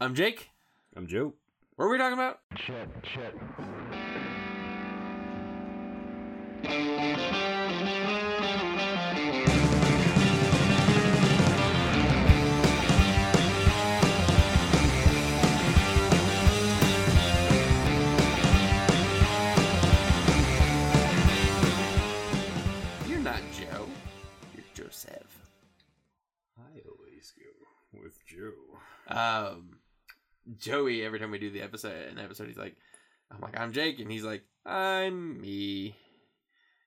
I'm Jake. I'm Joe. What are we talking about? Shit, shit. You're not Joe. You're Joseph. I always go with Joe. Um, Joey. Every time we do the episode, an episode, he's like, "I'm like, I'm Jake," and he's like, "I'm me."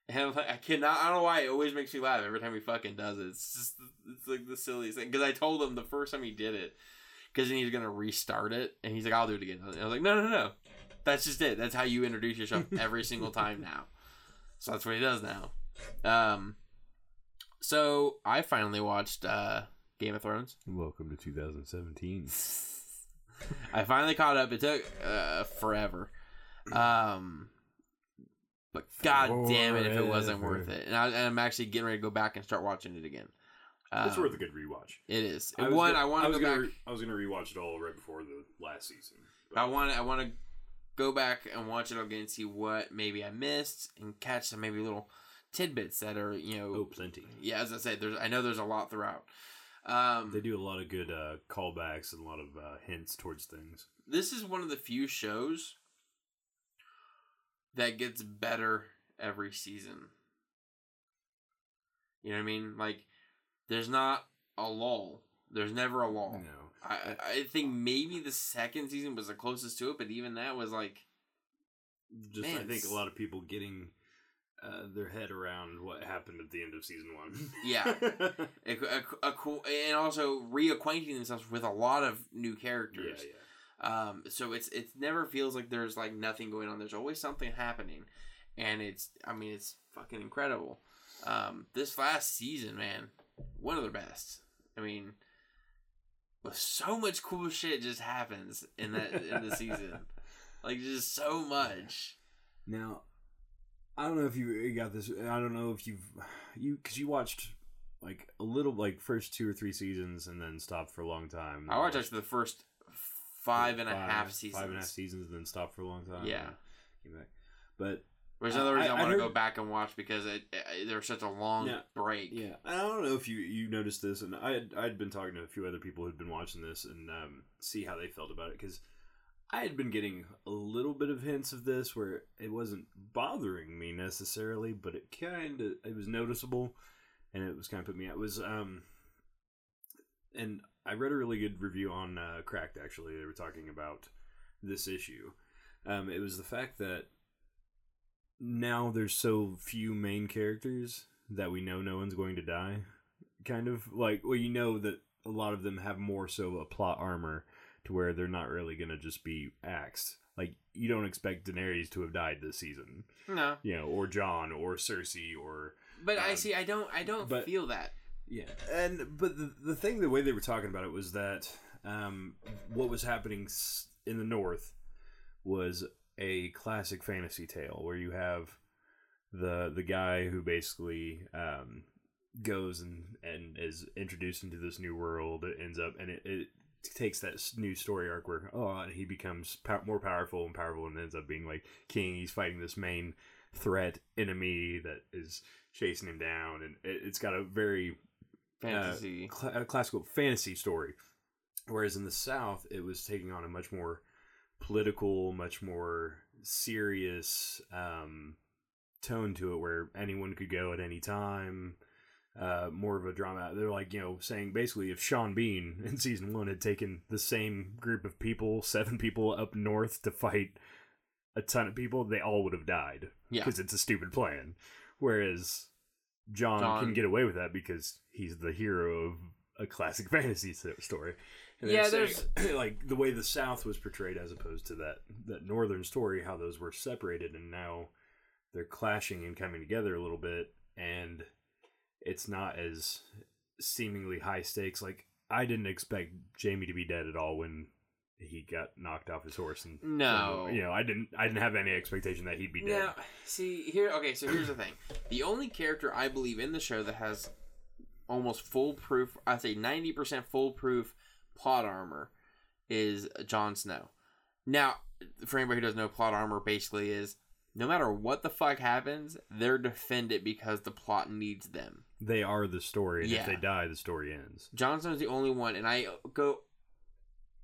And I'm like, I cannot. I don't know why it always makes me laugh every time he fucking does it. It's just it's like the silliest thing. Because I told him the first time he did it, because then he's gonna restart it, and he's like, "I'll do it again." And I was like, "No, no, no. That's just it. That's how you introduce yourself every single time now." So that's what he does now. Um, so I finally watched uh Game of Thrones. Welcome to 2017. I finally caught up. It took uh, forever. Um, but god damn it if it wasn't worth it. And, I, and I'm actually getting ready to go back and start watching it again. it's Um, worth a good rewatch. It is. I And was one, gonna- I want to go back. re- I was gonna rewatch it all right before the last season. but- I want. I want to go back and watch it again and see what maybe I missed and catch some maybe little tidbits that are you know. oh, plenty. Yeah, as I said, there's. I know there's a lot throughout. Um, They do a lot of good uh, callbacks and a lot of uh, hints towards things. this is one of the few shows that gets better every season. You know what I mean? Like, there's not a lull. There's never a lull. No, I, I think maybe the second season was the closest to it, but even that was like, just Man, I think a lot of people getting uh, their head around what happened at the end of season one. Yeah. a, a, a cool, and also reacquainting themselves with a lot of new yeah, characters. yeah. Um, so it's it never feels like there's like nothing going on. There's always something happening, and it's I mean it's fucking incredible. Um, this last season, man, one of the best. I mean, but so much cool shit just happens in that in the season, like just so much. Now, I don't know if you got this. I don't know if you've you because you watched like a little like first two or three seasons and then stopped for a long time. I watched actually the first five and a half Five- seasons. Five and a half seasons, and then stopped for a long time. Yeah. Came back, but There's another reason I, I- I want to go back and watch because it, it, there was such a long Yeah. break. yeah, I don't know if you you noticed this, and I had, I'd been talking to a few other people who'd been watching this and um, see how they felt about it because I had been getting a little bit of hints of this where it wasn't bothering me necessarily, but it kind of it was noticeable, and it was kind of put me out. It was um, and I read a really good review on uh, Cracked. Actually, they were talking about this issue. Um, it was the fact that now there's so few main characters that we know no one's going to die. Kind of like, well, you know that a lot of them have more so a plot armor to where they're not really going to just be axed. Like, you don't expect Daenerys to have died this season, No, you know, or Jon, or Cersei, or but I Um, see. I don't. I don't but- feel that. yeah, and but the the thing, the way they were talking about it was that um, what was happening in the North was a classic fantasy tale where you have the the guy who basically um, goes and and is introduced into this new world. It ends up and it. it takes that new story arc where oh he becomes pow- more powerful and powerful and ends up being like king he's fighting this main threat enemy that is chasing him down and it, it's got a very Fantasy. cl- a classical fantasy story. Whereas in the South, it was taking on a much more political, much more serious um, tone to it, where anyone could go at any time. Uh, more of a drama. They're like, you know, saying basically if Sean Bean in season one had taken the same group of people, seven people up north to fight a ton of people, they all would have died yeah. because it's a stupid plan. Whereas Jon, Jon- can get away with that because he's the hero of a classic fantasy sto- story. Yeah, they're saying, like the way the South was portrayed as opposed to that that Northern story, how those were separated and now they're clashing and coming together a little bit, and it's not as seemingly high stakes. Like I didn't expect Jaime to be dead at all when he got knocked off his horse and No. you know I didn't I didn't have any expectation that he'd be dead. Now, see here. Okay, so here's the thing: the only character I believe in the show that has almost foolproof, I'd say ninety percent foolproof plot armor, is Jon Snow. Now, for anybody who doesn't know, plot armor basically is no matter what the fuck happens, they're defended because the plot needs them. They are the story, and Yeah. if they die, the story ends. Jon Snow's the only one, and I go.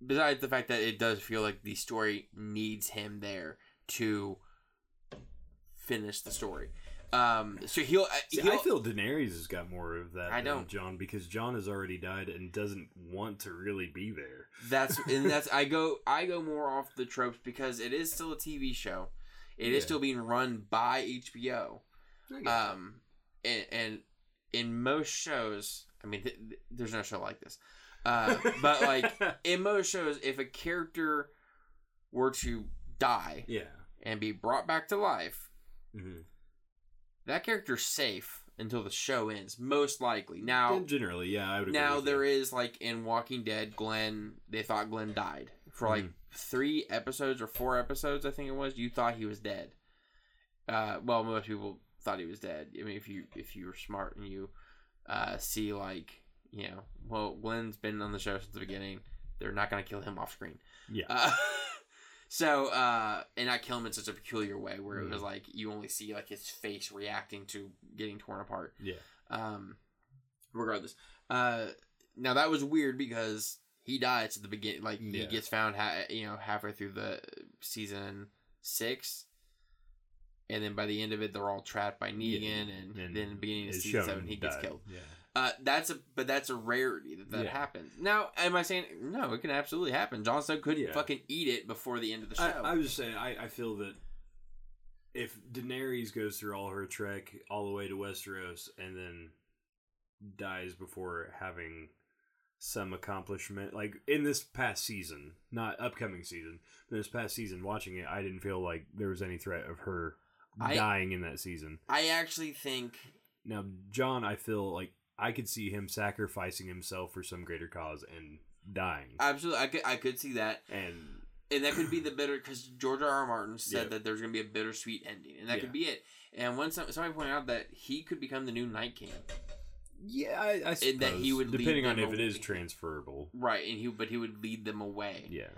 Besides the fact that it does feel like the story needs him there to finish the story, um, so he'll. uh, See, he'll I feel Daenerys has got more of that I than don't. Jon because Jon has already died and doesn't want to really be there. That's and that's I go I go more off the tropes because it is still a TV show. It is Yeah. still being run by HBO. Um and, and in most shows, I mean th- th- there's no show like this. Uh but like in most shows if a character were to die yeah, and be brought back to life, mm-hmm. that character's safe until the show ends most likely. Now generally, yeah, I would. Agree now there you. is like in Walking Dead, Glenn. They thought Glenn died for like Mhm. Three episodes or four episodes. I think it was. You thought he was dead. Uh, well, most people thought he was dead. I mean, if you if you were smart and you uh, see like you know, well, Glenn's been on the show since the beginning. They're not gonna kill him off screen. yeah. Uh, so uh, and not kill him in such a peculiar way where it was like you only see like his face reacting to getting torn apart. yeah. Um, regardless, uh, now that was weird because he dies at the beginning. Like he gets found, ha- you know, halfway through the season six, and then by the end of it, they're all trapped by Negan, and, And then beginning of season seven, he gets died. killed. Yeah. Uh, that's a but that's a rarity that that Yeah. happens. Now, am I saying no? It can absolutely happen. Jon Snow could Yeah. fucking eat it before the end of the show. I, I was just saying, I, I feel that if Daenerys goes through all her trek all the way to Westeros and then dies before having some accomplishment, like in this past season, not upcoming season, but this past season, watching it, I didn't feel like there was any threat of her I- dying in that season. I actually think Now, Jon, I feel like I could see him sacrificing himself for some greater cause and dying. absolutely I could I could see that. and and that could be the bitter because George R. R. Martin said Yeah. that there's going to be a bittersweet ending, and that Yeah. could be it. And when some- somebody pointed out that he could become the new Night King, yeah, I, I And that he suppose, would lead depending on them if it is transferable. right? And he, but he would lead them away. Yeah.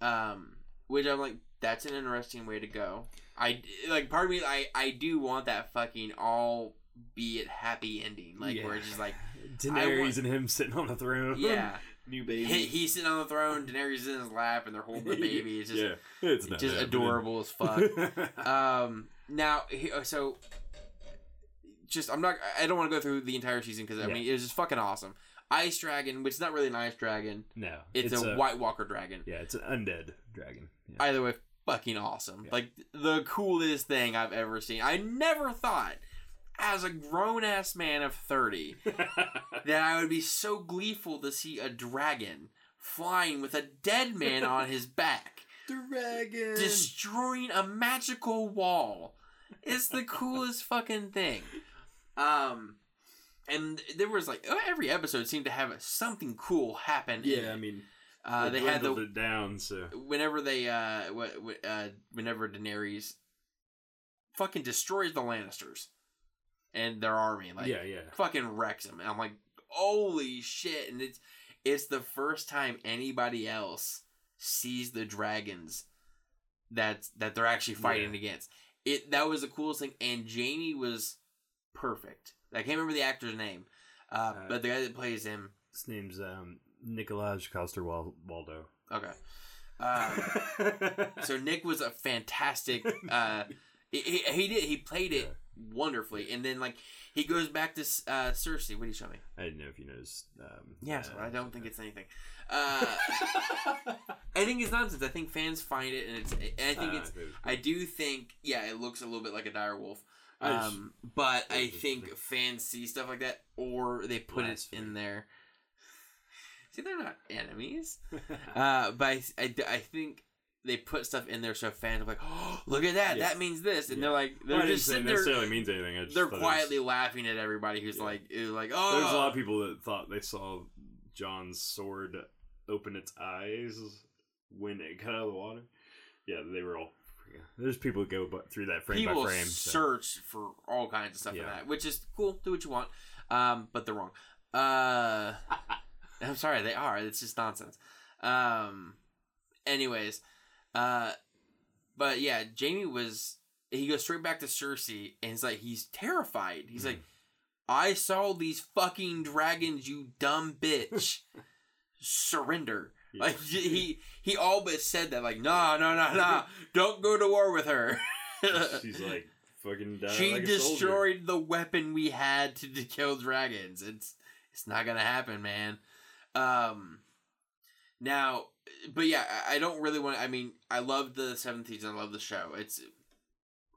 Um, which I'm like, that's an interesting way to go. I like part of me, I I do want that fucking all be it happy ending, like where it's just like, Daenerys want- and him sitting on the throne. yeah, new baby. he, he's sitting on the throne, Daenerys is in his lap, and they're holding the baby. It's just yeah, it's not just happening. adorable as fuck. um now he- so just i'm not i don't want to go through the entire season because i Yeah. mean it was just fucking awesome ice dragon which is not really an ice dragon no, it's, a, white walker dragon Yeah, it's an undead dragon. Yeah. either way fucking awesome Yeah. like the coolest thing i've ever seen i never thought as a grown-ass man of 30 that i would be so gleeful to see a dragon flying with a dead man on his back dragon. destroying a magical wall. It's the coolest fucking thing. Um, and there was like oh, every episode seemed to have something cool happen. in yeah, I mean, uh, they had the it down. So whenever they uh, what, uh, whenever Daenerys fucking destroys the Lannisters and their army, like yeah, yeah. fucking wrecks them. And I'm like, holy shit! And it's it's the first time anybody else sees the dragons that that they're actually fighting against. It that was the coolest thing. And Jaime was perfect. I can't remember the actor's name, uh, Uh, but the guy that plays him. His name's um, Nikolaj Coster-Waldau. Okay. Uh, so Nick was a fantastic. Uh, he, he, he did he played it wonderfully, and then like he goes back to uh, Cersei. What do you show me? I didn't know if you noticed. Um, Yes, uh, I don't think it's anything. Uh, I think it's nonsense. I think fans find it, and it's. And I think uh, it's. I do think, yeah, it looks a little bit like a dire wolf. I just- Um, but I just think think- fans see stuff like that, or they put it in there. See, they're not enemies. Uh, but I, I, I think they put stuff in there so fans are like, oh, look at that. Yeah. That means this. And Yeah. they're like, Well, they're I didn't just sitting it there. necessarily means anything. I just They're thought it was- quietly laughing at everybody who's Yeah. like, like, oh. There's a lot of people that thought they saw Jon's sword open its eyes when it cut out of the water. Yeah, they were all. Yeah. There's people that go bu- through that frame people by frame. so- search for all kinds of stuff in that, which is cool. Do what you want, um, but they're wrong. Uh, I'm sorry, they are. It's just nonsense. Um, Anyways, uh, but yeah, Jaime was. He goes straight back to Cersei, and he's like, he's terrified. He's like, I saw these fucking dragons, you dumb bitch. Surrender. Like he he all but said that. Like, nah, no, no, no, don't go to war with her. She's like fucking down she like a soldier. destroyed the weapon we had to, to kill dragons. It's it's not gonna happen, man. Um, now, but yeah, I, I don't really want. I mean, I love the seventh season. I love the show. It's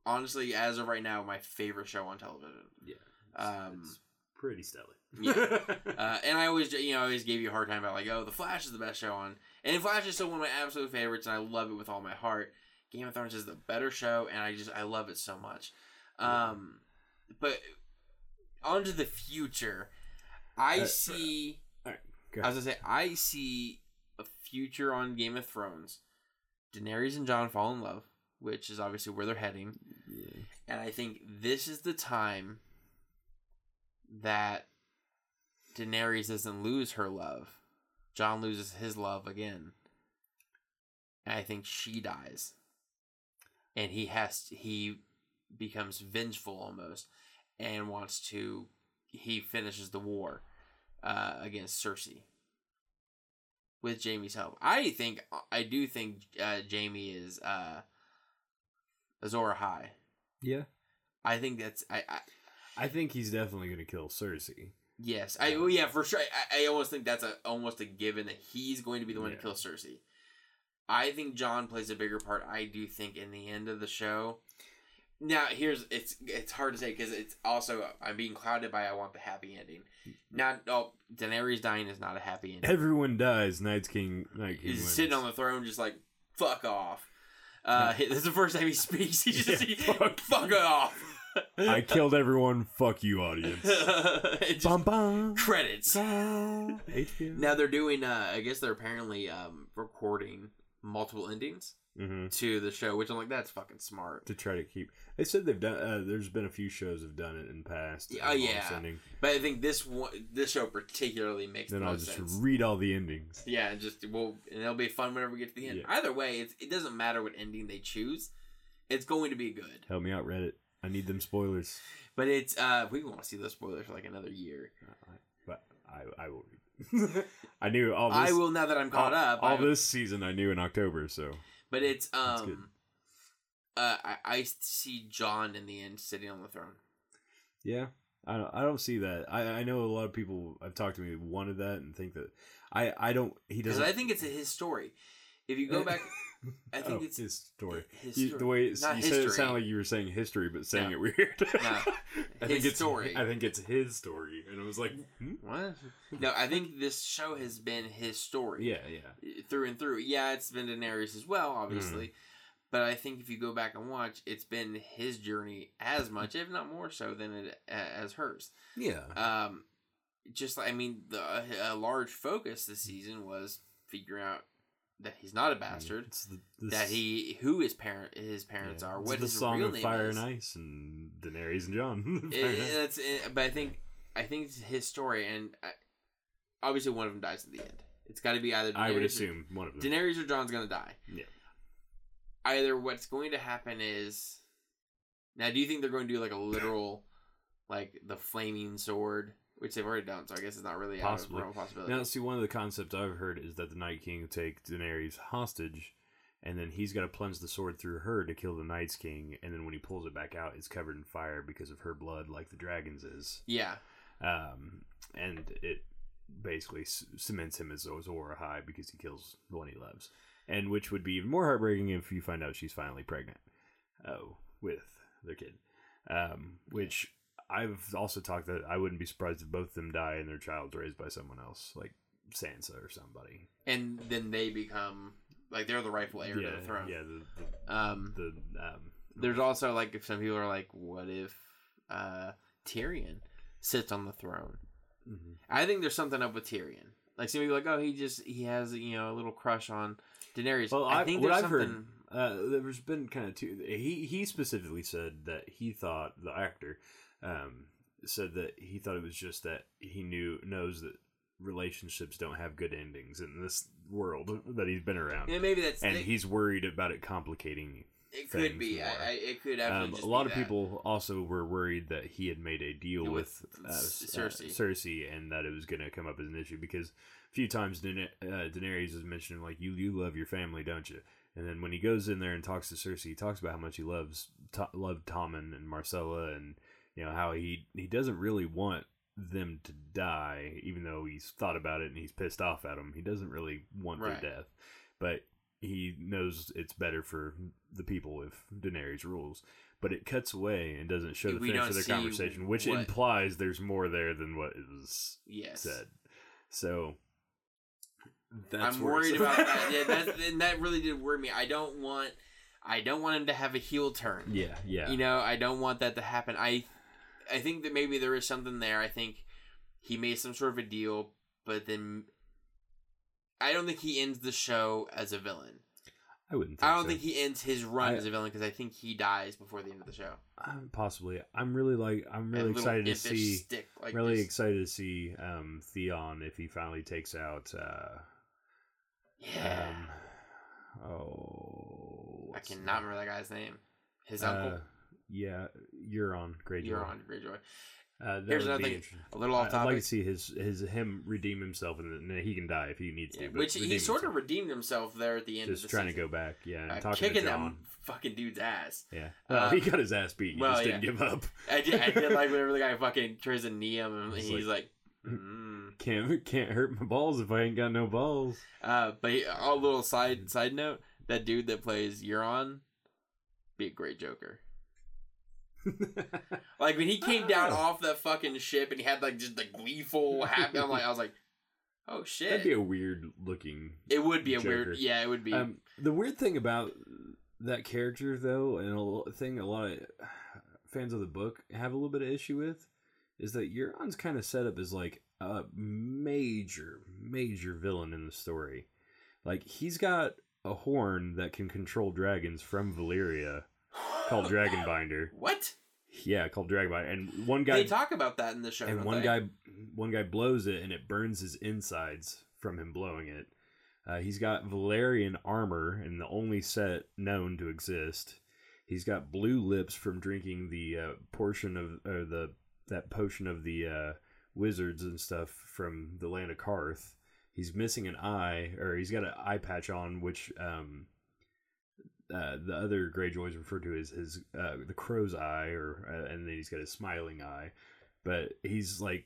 honestly, as of right now, my favorite show on television. Yeah. Um, it's pretty stellar. Yeah. Uh, and I always, you know, I always gave you a hard time about like, oh, The Flash is the best show on, and Flash is still one of my absolute favorites, and I love it with all my heart. Game of Thrones is the better show, and I just I love it so much. Um, but on to the future, I Uh, see. go I was gonna say I see a future on Game of Thrones. Daenerys and Jon fall in love, which is obviously where they're heading. yeah. And I think this is the time that Daenerys doesn't lose her love. Jon loses his love again. And I think she dies. And he has he becomes vengeful almost and wants to he finishes the war uh, against Cersei with Jaime's help. I think I do think uh, Jaime is uh, Azor Ahai. Yeah. I think that's I, I I think he's definitely gonna kill Cersei. Yes I oh yeah for sure I, I almost think that's a almost a given that he's going to be the one Yeah. to kill Cersei. I think Jon plays a bigger part. I do think in the end of the show. Now here's it's it's hard to say because it's also I'm being clouded by I want the happy ending. Not oh Daenerys dying is not a happy ending. Everyone dies. Night's King. Night King He's wins. sitting on the throne just like fuck off. Uh, this is the first time he speaks. He just Yeah, he, fuck. fuck off. I killed everyone. Fuck you, audience. It's bum bum. credits. HBO. Now they're doing. Uh, I guess they're apparently um, recording multiple endings hmm to the show, which I'm like, that's fucking smart. To try to keep. They said they've done. Uh, there's been a few shows have done it in the past. Yeah, oh, yeah. But I think this one, this show particularly makes Then the I'll most just sense. read all the endings. Yeah, and just well, and it'll be fun whenever we get to the end. Yeah. Either way, it's, it doesn't matter what ending they choose. It's going to be good. Help me out, Reddit. I need them spoilers. But it's uh, we won't see those spoilers for like another year. But I, I will. I knew all this. I will now that I'm caught all, up. All I- this season I knew in October, so But it's um, uh, I, I see Jon in the end sitting on the throne. yeah. I don't. I don't see that. I, I know a lot of people I've talked to me wanted that and think that I I don't. He doesn't. I think it's a, his story. If you go back, I think Oh, it's his story. His You- the way it's, Not you said it sounded like you were saying history, but saying No. it weird. I think His it's story. I think it's his story, and it was like, hmm? What? No, I think this show has been his story. yeah, yeah, Through and through. Yeah, it's been Daenerys as well, obviously. Mm. But I think if you go back and watch, it's been his journey as much, if not more so, than it as hers. yeah. Um, just I mean, the a large focus this season was figuring out that he's not a bastard. It's the, this, That he who his parent his parents yeah, are, it's what the his song real of name Fire is. and Ice and Daenerys and Jon. It- and it- that's it, but I think I think it's his story, and I, obviously one of them dies at the end. It's got to be either Daenerys I would or- assume one of them. Daenerys or Jon's gonna die. Yeah. Either what's going to happen is now. Do you think they're going to do like a literal, like the flaming sword, which they've already done? So I guess it's not really Possibly. out of realm of possibility. Now, see, one of the concepts I've heard is that the Night King will take Daenerys hostage, and then he's got to plunge the sword through her to kill the Night's King, and then when he pulls it back out, it's covered in fire because of her blood, like the dragon's is. yeah, Um, and it basically cements him as Azor Ahai because he kills the one he loves. And which would be even more heartbreaking if you find out she's finally pregnant. Oh, with their kid. Um, which I've also talked that I wouldn't be surprised if both of them die and their child's raised by someone else, like Sansa or somebody. and then they become like they're the rightful heir yeah, to the throne. yeah. The, Um, the, the um, there's also like if some people are like, what if uh Tyrion sits on the throne? mhm. I think there's something up with Tyrion. Like some people are like, oh, he just he has you know a little crush on Daenerys. Well, I I, think what there's I've something. heard, uh, there's been kind of two. He he specifically said that he thought the actor um, said that he thought it was just that he knew knows that relationships don't have good endings in this world that he's been around, And maybe that's and it, he's worried about it complicating. it could be. I, I, it could Um, a lot of that. people also were worried that he had made a deal with, with uh, uh, Cersei. Cersei, and that it was going to come up as an issue because a few times Daener- uh, Daenerys is mentioning like you you love your family, don't you? And then when he goes in there and talks to Cersei, he talks about how much he loves to- loved Tommen and Myrcella, and you know how he he doesn't really want them to die, even though he's thought about it and he's pissed off at them. He doesn't really want Right. their death, but he knows it's better for the people if Daenerys rules. But it cuts away and doesn't show the We finish of their conversation, which what- implies there's more there than what is Yes. said. So that's I'm worried about that. Yeah, that's, and that really did worry me. I don't want. I don't want him to have a heel turn. yeah, yeah. You know, I don't want that to happen. I, I think that maybe there is something there. I think he made some sort of a deal, but then I don't think he ends the show as a villain. I wouldn't. Think I don't so. think he ends his run I- as a villain because I think he dies before the end of the show. Um, possibly. I'm really like. I'm really excited to see. Stick like really this. excited to see um, Theon if he finally takes out. Uh, Yeah, um, oh, I cannot remember that guy's name. His uh, uncle. Yeah, Euron Greyjoy. Euron Greyjoy. Uh, that Here's another thing. A little off topic. I'd like to see his his him redeem himself, and then he can die if he needs Yeah, to. which he redeem sort of redeemed himself there at the end just of the trying season. to go back. Yeah, and Uh, talking kicking to that Jon. fucking dude's ass. Yeah, well, Uh, he got his ass beat. He well, just didn't yeah. give up. I did, I did like whenever the guy fucking tries to knee him and He's he's like, mm. Can't can't hurt my balls if I ain't got no balls. uh, but a little side side note: that dude that plays Euron, be a great Joker. Like when he came down Oh. off that fucking ship and he had like just the gleeful happy. I'm like, I was like, oh shit. That'd be a weird looking. it would be a weird. Yeah, it would be. Um, the weird thing about that character, though, and a thing a lot of fans of the book have a little bit of issue with, is that Euron's kind of set up as like a major, major villain in the story. Like he's got a horn that can control dragons from Valyria, called Dragonbinder. What? Yeah, called Dragonbinder, and one guy they talk about that in the show. and one they? guy one guy blows it and it burns his insides from him blowing it uh, he's got Valyrian armor and the only set known to exist he's got blue lips from drinking the uh, portion of or the that potion of the uh, wizards and stuff from the land of Qarth. He's missing an eye, or he's got an eye patch on, which um, uh, the other Greyjoys referred to as his uh, the crow's eye, or uh, and then he's got his smiling eye. But he's like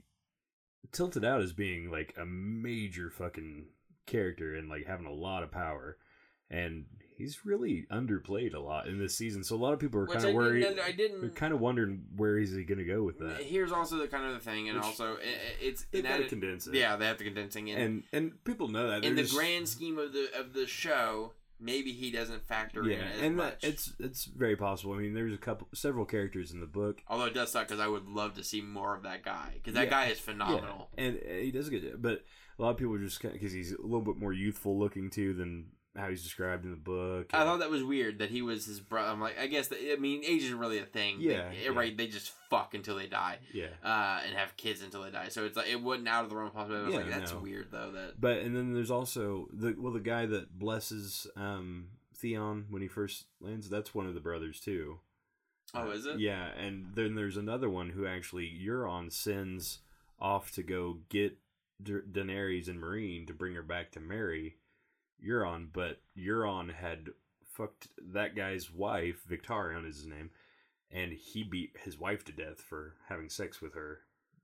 tilted out as being like a major fucking character and like having a lot of power, and he's really underplayed a lot in this season. So a lot of people are kind of worried. didn't. I didn't. kind of wondering where is he going to go with that. Here's also the kind of the thing, and Which- also it, it's They've got to condense it. yeah, they have to condensing in. and and people know that in They're the just- grand scheme of the of the show, maybe he doesn't factor yeah, in as and much. that it's it's very possible. I mean, there's a couple, several characters in the book. Although it does suck because I would love to see more of that guy because that Yeah. guy is phenomenal. Yeah, and he does get but a lot of people just because he's a little bit more youthful looking too than how he's described in the book. I thought that was weird that he was his brother. I'm like, I guess that, I mean, age isn't really a thing. Yeah, They- yeah. right. They just fuck until they die, yeah. uh, and have kids until they die. So it's like it wasn't out of the realm of possibility. I was Yeah, like, that's no. weird though. That But and then there's also the well the guy that blesses um Theon when he first lands. That's one of the brothers too. oh, Uh, is it? Yeah, and then there's another one who actually Euron sends off to go get Da- Daenerys and Meereen to bring her back to marry Euron, but Euron had fucked that guy's wife, Victarion is his name, and he beat his wife to death for having sex with her.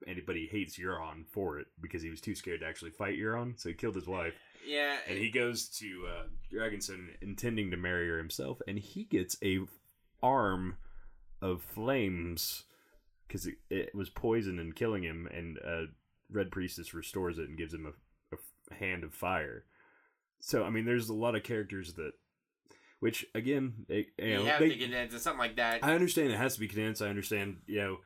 And but he hates Euron for it because he was too scared to actually fight Euron, so he killed his wife. Yeah. And he goes to uh, Dragonstone intending to marry her himself, and he gets a arm of flames because it, it was poisoned and killing him, and uh, Red Priestess restores it and gives him a hand of fire. So I mean, there's a lot of characters that, which again, they, you you know, have they- to into something like that. I understand it has to be condensed. I understand, you know,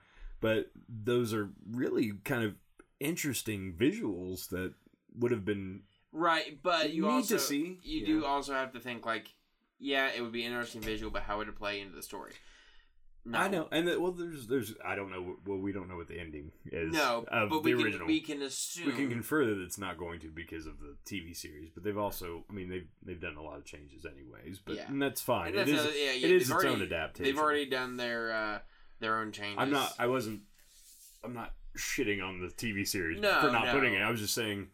but those are really kind of interesting visuals that would have been Right, but you Need to also see, you yeah. do also have to think like, yeah, it would be interesting visual, but how would it play into the story? No. I know, and the, well, there's there's I don't know. Well, we don't know what the ending is. No, of but the we original. can we can assume we can confer that it's not going to because of the TV series, but they've also, I mean, they've they've done a lot of changes anyways, but Yeah. and that's fine. And it that's is another- yeah, yeah, it is its they've own already- adaptation. They've already done their uh, their own changes. I'm not. I wasn't. I'm not shitting on the TV series No, for not no. putting it. I was just saying.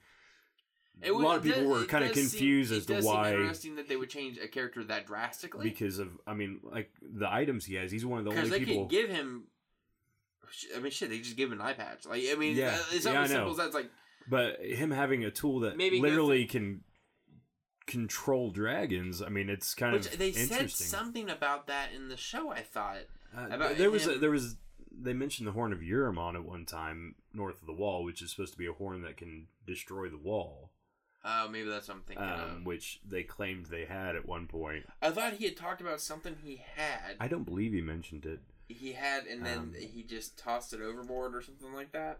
It a lot of people does- were kind of does seem- confused as to why. Interesting that they would change a character that drastically. Because of, I mean, like the items he has, he's one of the only they people. could give him. I mean, shit. They just give him an eye patch. Like, I mean, Yeah, it's yeah, something as simple as that's like, But him having a tool that Maybe literally can control dragons, I mean, it's kind which of they said something about that in the show. I thought. Uh, about there was a, there was they mentioned the horn of Joramun at one time north of the wall, which is supposed to be a horn that can destroy the wall, Oh, maybe that's what I'm thinking um, of. which they claimed they had at one point. I thought he had talked about something he had. I don't believe he mentioned it. he had, and then Um, he just tossed it overboard or something like that.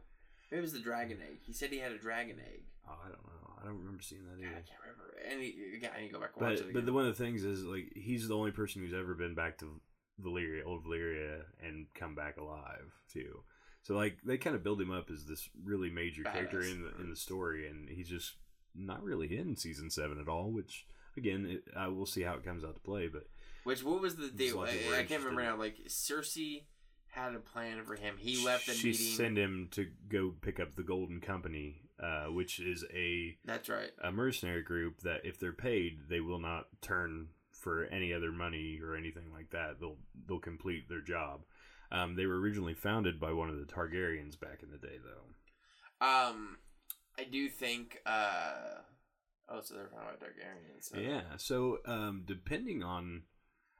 Maybe it was the dragon egg. He said he had a dragon egg. Oh, I don't know. I don't remember seeing that God, I can't remember. And he, I need to go back and watch it But again. but the one of the things is like he's the only person who's ever been back to Valyria, old Valyria, and come back alive too. So like they kind of build him up as this really major character in the in the story, and he's just not really in season seven at all. Which again, it, I will see how it comes out to play. But Which what was the deal? lot I, I can't remember now. Like Cersei had a plan for him. He left the she meeting. sent him to go pick up the Golden Company, uh, which is a That's right. a mercenary group that if they're paid, they will not turn for any other money or anything like that. They'll they'll complete their job. Um, they were originally founded by one of the Targaryens back in the day, though. Um, I do think. uh Oh, so they're talking about Targaryens. So. Yeah. So um, depending on,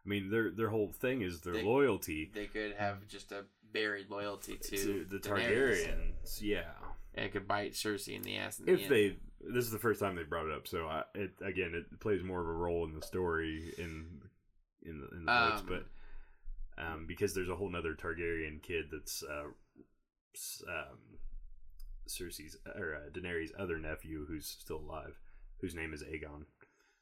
I mean, their their whole thing is their They- loyalty They could have just a buried loyalty to, to the Daenerys. Targaryens. Yeah. And it could bite Cersei in the ass. In the If end. they, this is the first time they brought it up, so I, it again, it plays more of a role in the story in in the, in the books, Um, but um, because there's a whole nother Targaryen kid that's uh, s- um, Cersei's or uh, Daenerys' other nephew who's still alive, whose name is Aegon,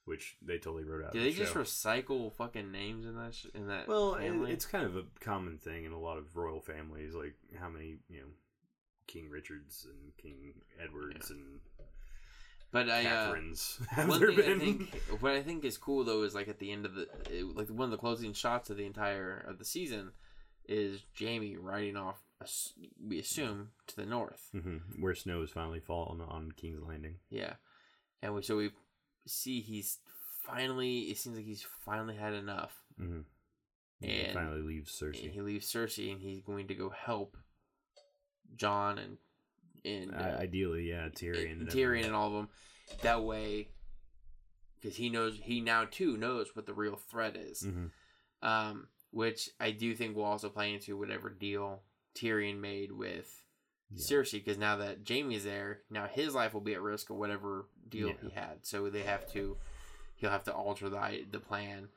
which they totally wrote out. do they the just show. recycle fucking names in that sh- in that well, family? it's kind of a common thing in a lot of royal families, like how many you know. King Richards and King Edwards and but I uh, Catherines have one there thing been? I think what I think is cool though is like at the end of the like one of the closing shots of the entire of the season is Jaime riding off we assume to the north. hmm Where snow has finally fallen on King's Landing. Yeah, and we so we see he's finally it seems like he's finally had enough. Mm-hmm. And And- finally leaves Cersei. And he leaves Cersei and he's going to go help Jon and and I- uh, ideally, yeah, Tyrion. and Tyrion and all of them. That way, because he knows he now too knows what the real threat is. Mhm. Um, which I do think will also play into whatever deal Tyrion made with Yeah. Cersei. Because now that Jaime's there, now his life will be at risk of whatever deal Yeah. he had. So they have to, he'll have to alter the the plan.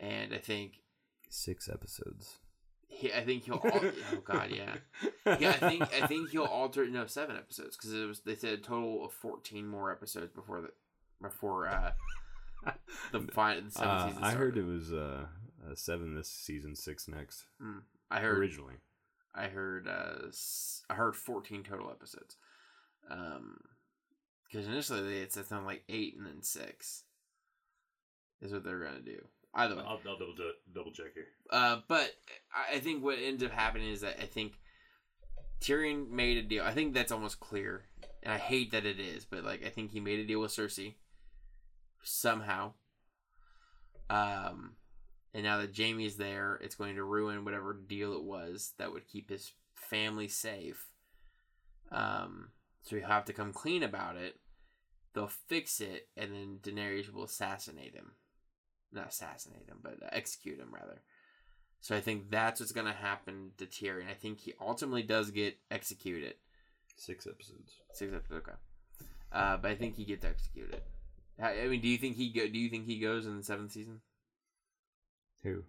And I think Six episodes. he, I think he'll. al- oh God, yeah. yeah, I think I think he'll alter no seven episodes because it was they said a total of fourteen more episodes before the before uh the final the seventh Uh, season. I heard it was uh, uh, seven this season, six next. I heard originally. I heard uh I heard fourteen total episodes. Um, because initially they had said something like eight and then six is what they're gonna do. Either way, I'll, I'll double double check here. Uh, but I I think what ends up happening is that I think Tyrion made a deal. I think that's almost clear, and I hate that it is, but like I think he made a deal with Cersei somehow. Um, and now that Jaime's there, it's going to ruin whatever deal it was that would keep his family safe. Um, so you have to come clean about it. They'll fix it, and then Daenerys will assassinate him not assassinate him, but execute him rather. So I think that's what's gonna happen to Tyrion. I think he ultimately does get executed. Six episodes. Six episodes, okay. Uh, but I think he gets executed. I I mean, do you think he go? Do you think he goes in the seventh season? Who?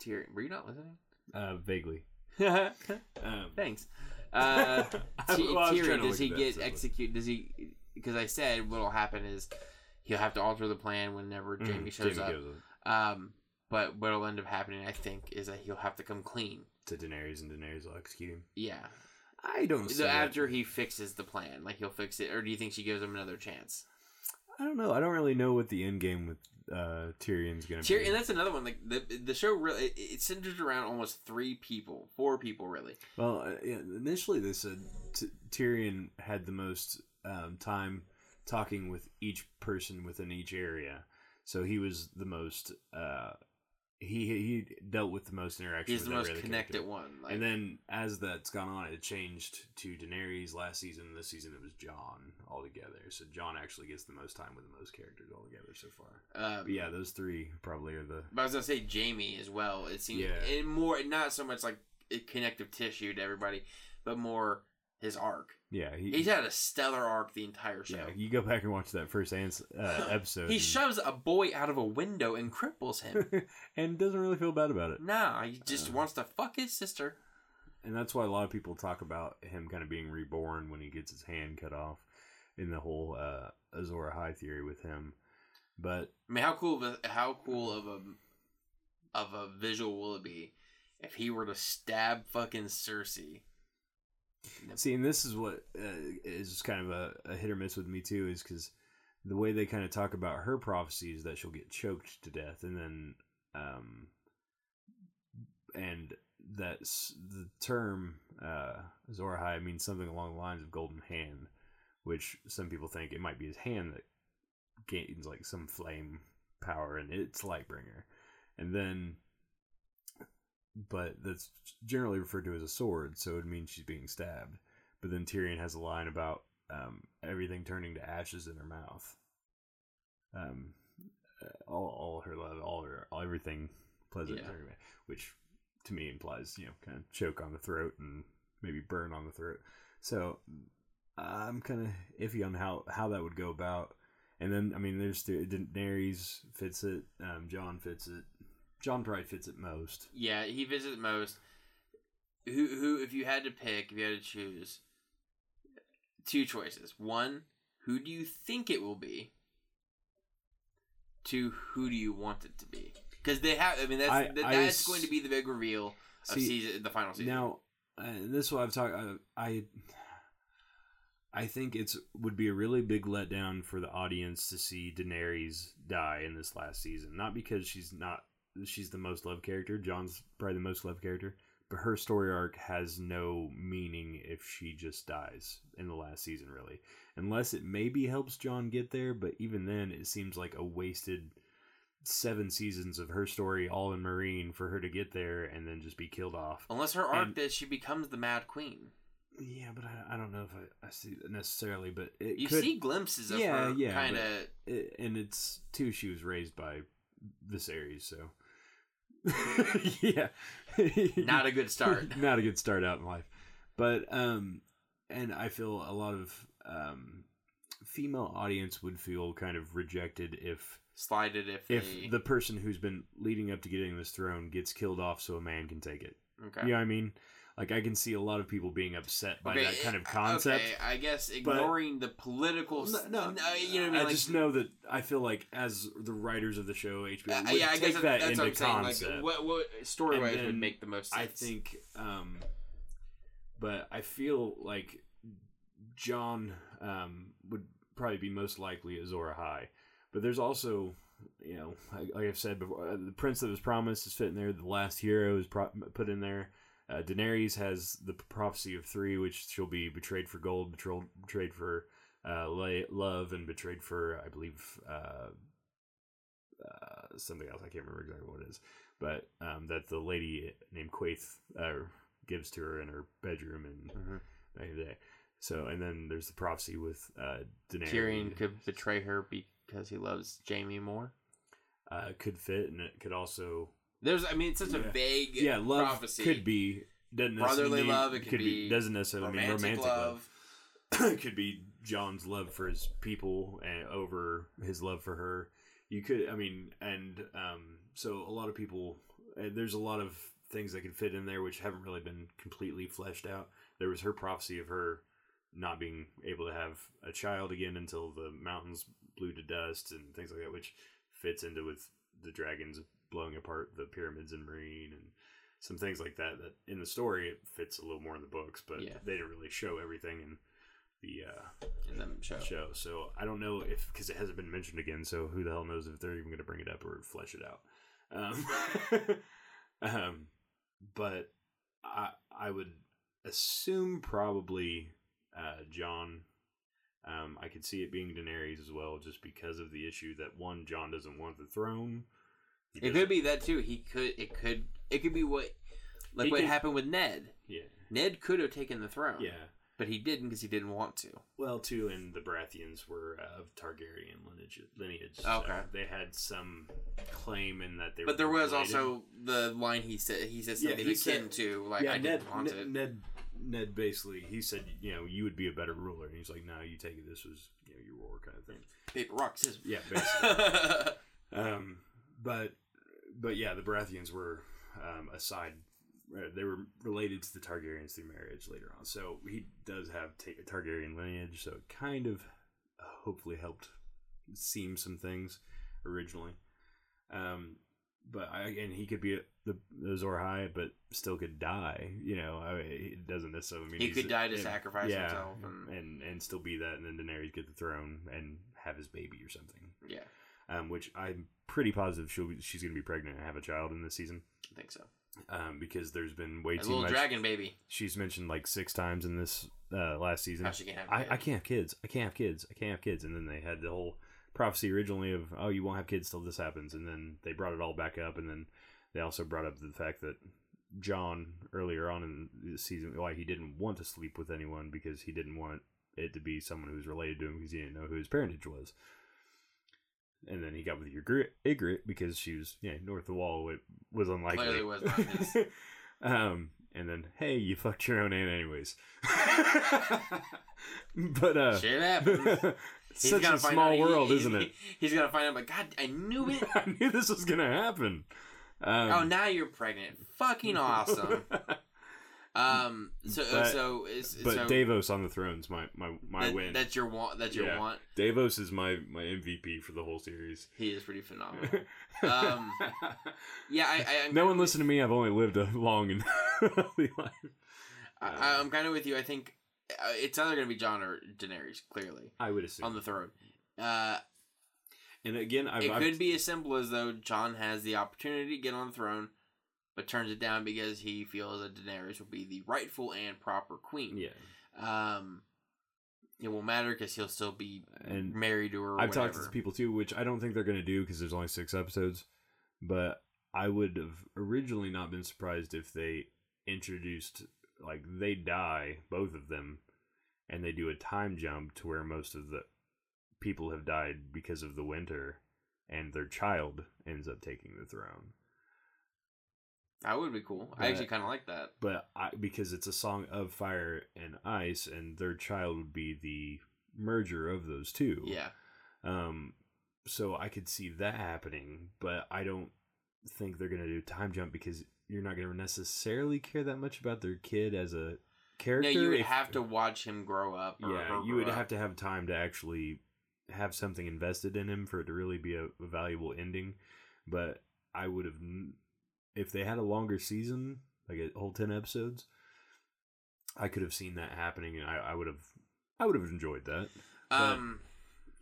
Tyrion, were you not listening? Uh, vaguely. Um, Thanks. Uh, I- T- well, I was trying Tyrion, does he get so- executed? Does he? Because I said what'll happen is he'll have to alter the plan whenever Mhm, Jaime shows Jaime up. goes. Um, But what'll end up happening, I think, is that he'll have to come clean. to Daenerys, and Daenerys will execute him. Yeah. I don't. see So that. after he fixes the plan, like he'll fix it, or do you think she gives him another chance? I don't know. I don't really know what the end game with uh, Tyrion's gonna Tyr- be. and that's another one. Like the the show really it, it centers around almost three people, four people really. Well, uh, yeah, initially they said t- Tyrion had the most um, time talking with each person within each area, so he was the most. Uh, he he dealt with the most interaction. He's the most connected character. one. Like, and then as that's gone on, it changed to Daenerys last season. This season it was Jon altogether. So Jon actually gets the most time with the most characters altogether so far. um, But yeah, those three probably are the. But I was gonna say Jaime as well. It seems Yeah. and more not so much like connective tissue to everybody, but more his arc. Yeah, he, He's had a stellar arc the entire show. yeah. You go back and watch that first ans- uh, episode. he and- shoves a boy out of a window and cripples him. and doesn't really feel bad about it. nah, he just Uh. wants to fuck his sister. And that's why a lot of people talk about him kind of being reborn when he gets his hand cut off in the whole uh, Azor Ahai theory with him. But I mean, how cool of a how cool of a of a visual will it be if he were to stab fucking Cersei? See, and this is what uh, is kind of a, a hit or miss with me too, is because the way they kind of talk about her prophecy is that she'll get choked to death, and then, um, and that's the term uh, High means something along the lines of golden hand, which some people think it might be his hand that gains like some flame power and it's Lightbringer, and then. But that's generally referred to as a sword, so it means she's being stabbed. But then Tyrion has a line about um, everything turning to ashes in her mouth. Um, uh, all, all her love, all her, all everything pleasant, Yeah. which to me implies you know kind of choke on the throat and maybe burn on the throat. So I'm kind of iffy on how how that would go about. And then I mean, there's the Daenerys fits it, um, Jon fits it. Jon probably fits it most. Yeah, he fits it most. Who who if you had to pick, if you had to choose two choices. One, who do you think it will be? Two, who do you want it to be? Because they have I mean that's I- that, I that's s- going to be the big reveal of See, season the final season. Now, uh, this is what I've talked. Uh, I, I think it's would be a really big letdown for the audience to see Daenerys die in this last season. Not because she's not she's the most loved character. Jon's probably the most loved character, but her story arc has no meaning if she just dies in the last season, really. Unless it maybe helps Jon get there, but even then, it seems like a wasted seven seasons of her story all in Meereen for her to get there and then just be killed off. Unless her arc and- that she becomes the Mad Queen. Yeah, but I, I don't know if I, I see that necessarily, but You could, see glimpses of Yeah, her yeah, kind of it, and it's too. She was raised by Viserys, so yeah, not a good start. not a good start out in life. But um, and I feel a lot of um, female audience would feel kind of rejected if Slided if if they the person who's been leading up to getting this throne gets killed off, so a man can take it. okay. You know what I mean? Like I can see a lot of people being upset by that kind of uh, concept. Okay, I guess ignoring the political. s- No, no, you know what I mean. I Like, just know that I feel like as the writers of the show, HBO Uh, would yeah, I take guess that that's into what I'm saying. Like, what, what story wise would make the most sense? I think, um, but I feel like Jon um, would probably be most likely Azor Ahai. But there's also, you know, like, I've said before, uh, the Prince that was promised is fitting there. The Last Hero is pro- put in there. Uh, Daenerys has the prophecy of three, which she'll be betrayed for gold, betrayed, betrayed for uh, love, and betrayed for, I believe, uh, uh, something else. I can't remember exactly what it is, but um, that the lady named Quaithe uh, gives to her in her bedroom and Mhm. back in the day. So, and then there's the prophecy with uh, Daenerys. Tyrion could betray her because he loves Jaime more. uh, could fit, and it could also There's, I mean, it's such a vague yeah, love prophecy. could be doesn't Brotherly necessarily love, it could be doesn't necessarily mean romantic, romantic love. love. it could be Jon's love for his people and over his love for her. You could, I mean, and um, so a lot of people. Uh, there's a lot of things that could fit in there which haven't really been completely fleshed out. There was her prophecy of her not being able to have a child again until the mountains blew to dust and things like that, which fits into with the dragons blowing apart the pyramids in Meereen and some things like that. That in the story it fits a little more in the books, but Yeah. they didn't really show everything in the uh, in the show. show. So I don't know if because it hasn't been mentioned again. So who the hell knows if they're even going to bring it up or flesh it out. Um, um, but I I would assume probably uh, Jon. Um, I could see it being Daenerys as well, just because of the issue that one Jon doesn't want the throne. He It could be that too. He could. It could. It could be what, like He what could- happened with Ned. Yeah, Ned could have taken the throne. yeah. but he didn't because he didn't want to. Well, too, and the Baratheons were of Targaryen lineage. lineage Okay. they had some claim in that they. But were there was related. also the line he said. He said something he akin said- to like yeah, I Ned, didn't want Ned, it. Ned, Ned basically he said, you know, you would be a better ruler, and he's like, no, you take it. This was you know your war kind of thing. Paper rock scissors. Yeah, basically. um, but but yeah, the Baratheons were um, aside. uh, They were related to the Targaryens through marriage later on, so he does have ta- Targaryen lineage. So it kind of uh, hopefully helped seem some things originally. Um, but I, again, he could be a, the, the Azor Ahai, but still could die. You know, I mean, it doesn't necessarily mean He could die to and- sacrifice yeah, himself and- and and still be that, and then Daenerys get the throne and have his baby or something yeah, um, which I'm pretty positive she'll be, she's going to be pregnant and have a child in this season. I think so. Um, because there's been way A too little much. dragon baby. She's mentioned like six times in this uh, last season. How she can have. I. I can't have kids. I can't have kids. I can't have kids. And then they had the whole prophecy originally of oh you won't have kids till this happens, and then they brought it all back up, and then they also brought up the fact that Jon earlier on in the season why he didn't want to sleep with anyone because he didn't want it to be someone who was related to him because he didn't know who his parentage was. And then he got with Ygritte, Ygritte because she was yeah north of the wall. It was unlikely. Clearly was not his. um, and then hey, you fucked your own aunt anyways. but uh, Shit happens. He's such a small out- he- world, he's- isn't it? He's gonna find out. But God, I knew it. I knew this was gonna happen. Um, oh, now you're pregnant. Fucking awesome. Um. So But- so is but so Davos on the throne's my my my that- win. That's your want. That's your Yeah. want. Davos is my my MVP for the whole series. He is pretty phenomenal. Um, Yeah, I. I I'm no one listened to me. I've only lived a long and healthy life. I, I'm kind of with you. I think uh, it's either gonna be Jon or Daenerys. Clearly I would assume. on the throne. Uh, and again, I've, it I've could be as simple as though Jon has the opportunity to get on the throne, but turns it down because he feels that Daenerys will be the rightful and proper queen. yeah. Um, it won't matter because he'll still be And married to her. I've whatever. talked to people too, which I don't think they're going to do because there's only six episodes. But I would have originally not been surprised if they introduced like they die, both of them, and they do a time jump to where most of the people have died because of the winter, and their child ends up taking the throne. That would be cool. I But- actually kind of like that. But I, because it's a song of fire and ice, and their child would be the merger of those two. Yeah. Um, so I could see that happening, but I don't think they're gonna do time jump because you're not gonna necessarily care that much about their kid as a No, character. you would if- have to watch him grow up. Or Yeah, you would up. have to have time to actually have something invested in him for it to really be a, a valuable ending. But I would have, if they had a longer season, like a whole ten episodes, I could have seen that happening, and I, I would have, I would have enjoyed that. but- Um,